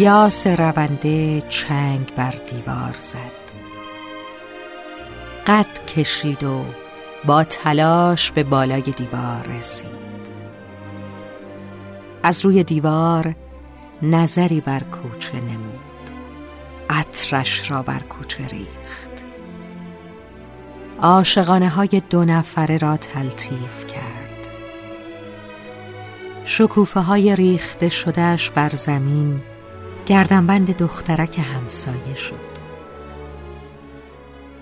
یاس رونده چنگ بر دیوار زد. قد کشید و با تلاش به بالای دیوار رسید. از روی دیوار نظری بر کوچه نمود. عطرش را بر کوچه ریخت. عاشقانه های دو نفره را تلطیف کرد. شکوفه های ریخته شدهش بر زمین گردنبند دخترک همسایه شد.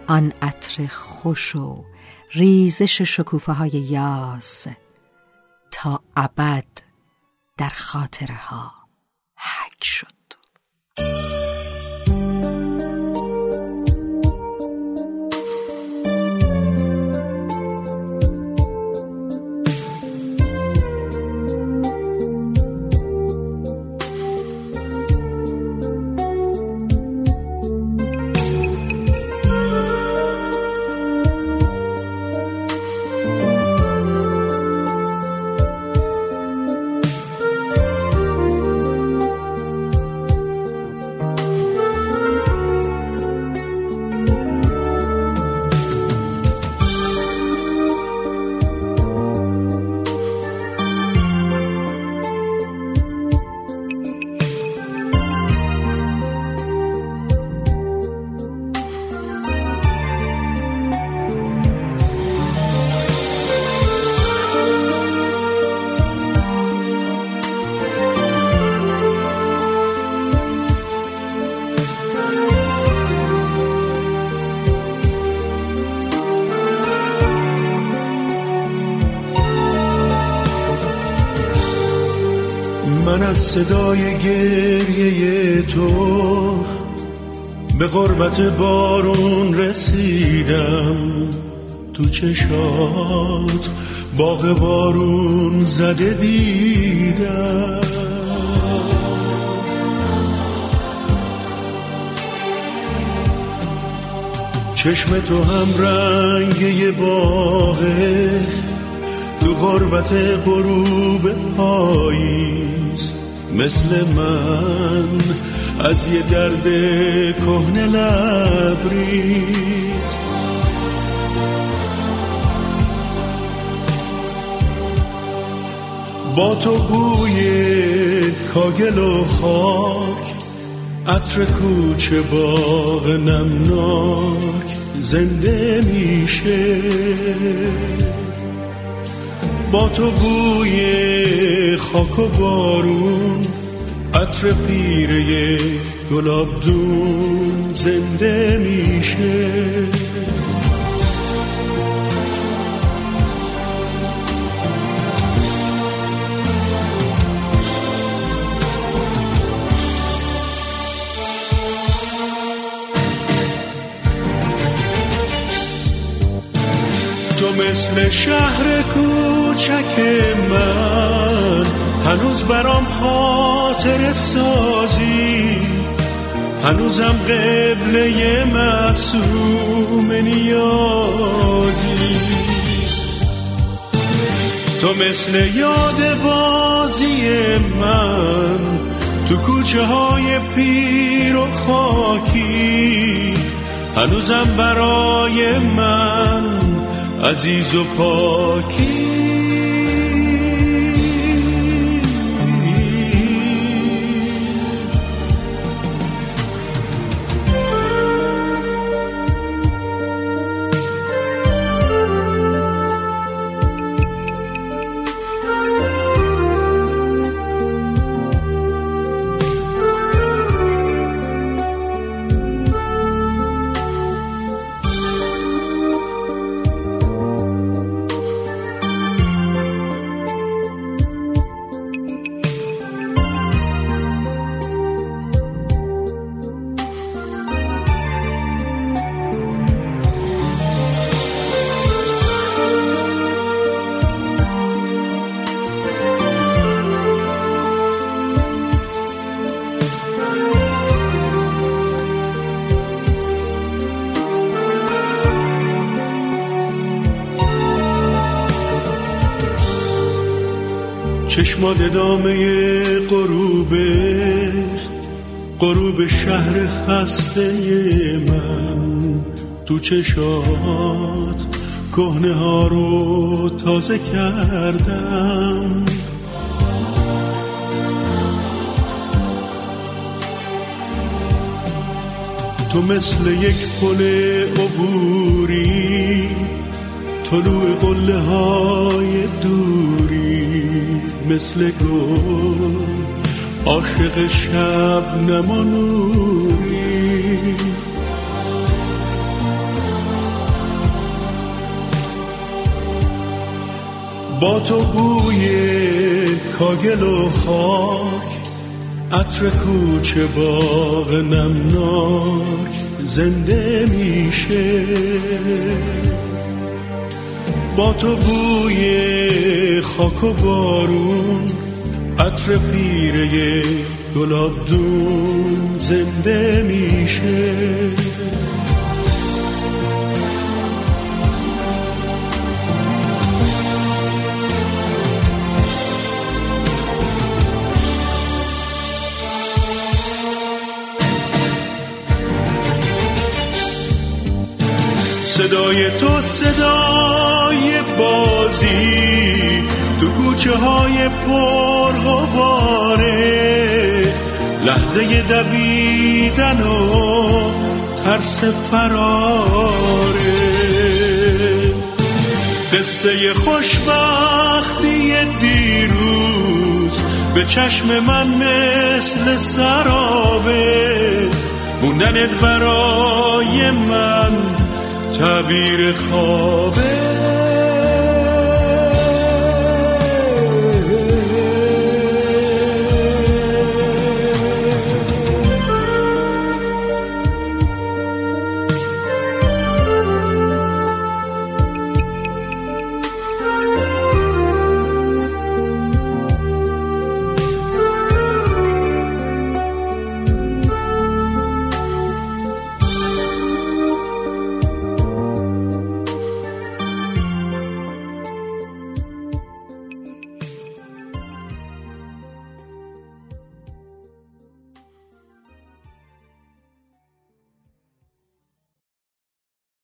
آن عطر خوش و ریزش شکوفه های یاس تا ابد در خاطرها حک شد. صدای گریه تو به غربت بارون رسیدم تو چشات باغ بارون زده دیدم. چشم تو هم رنگ یه باغه تو غربت غروب پاییز مثل من از یه درد کهنه لبریز. با تو بوی کاگل و خاک عطر کوچه باغ نمناک زنده میشه. با تو بوی خاک و بارون عطر پیره گلاب دون زنده میشه. تو مثل شهر کوچک من. هنوز برام خاطر سازی. هنوزم قبله معصوم نیازی. تو مثل یاد بازی من. تو کوچه های پیر و خاکی. هنوزم برای من عزیز و پاکی. چشمات دامه غروبه غروب شهر خسته من تو چشات. کهنه ها رو تازه کردم. تو مثل یک پل عبوری طلوع قله های دوری مثل گل عاشق شب نمانوری. با تو بوی کاگل و خاک عطر کوچه باغ نمناک زنده میشه. با تو بوی خاک و بارون عطر پیره گلاب دون زنده میشه. صدای تو صدای بازی تو کوچه های پر غباره. لحظه دویدن و ترس فراره. قصه خوشبختی دیروز به چشم من مثل سرابه. موندنت برای من تعبیر خوابه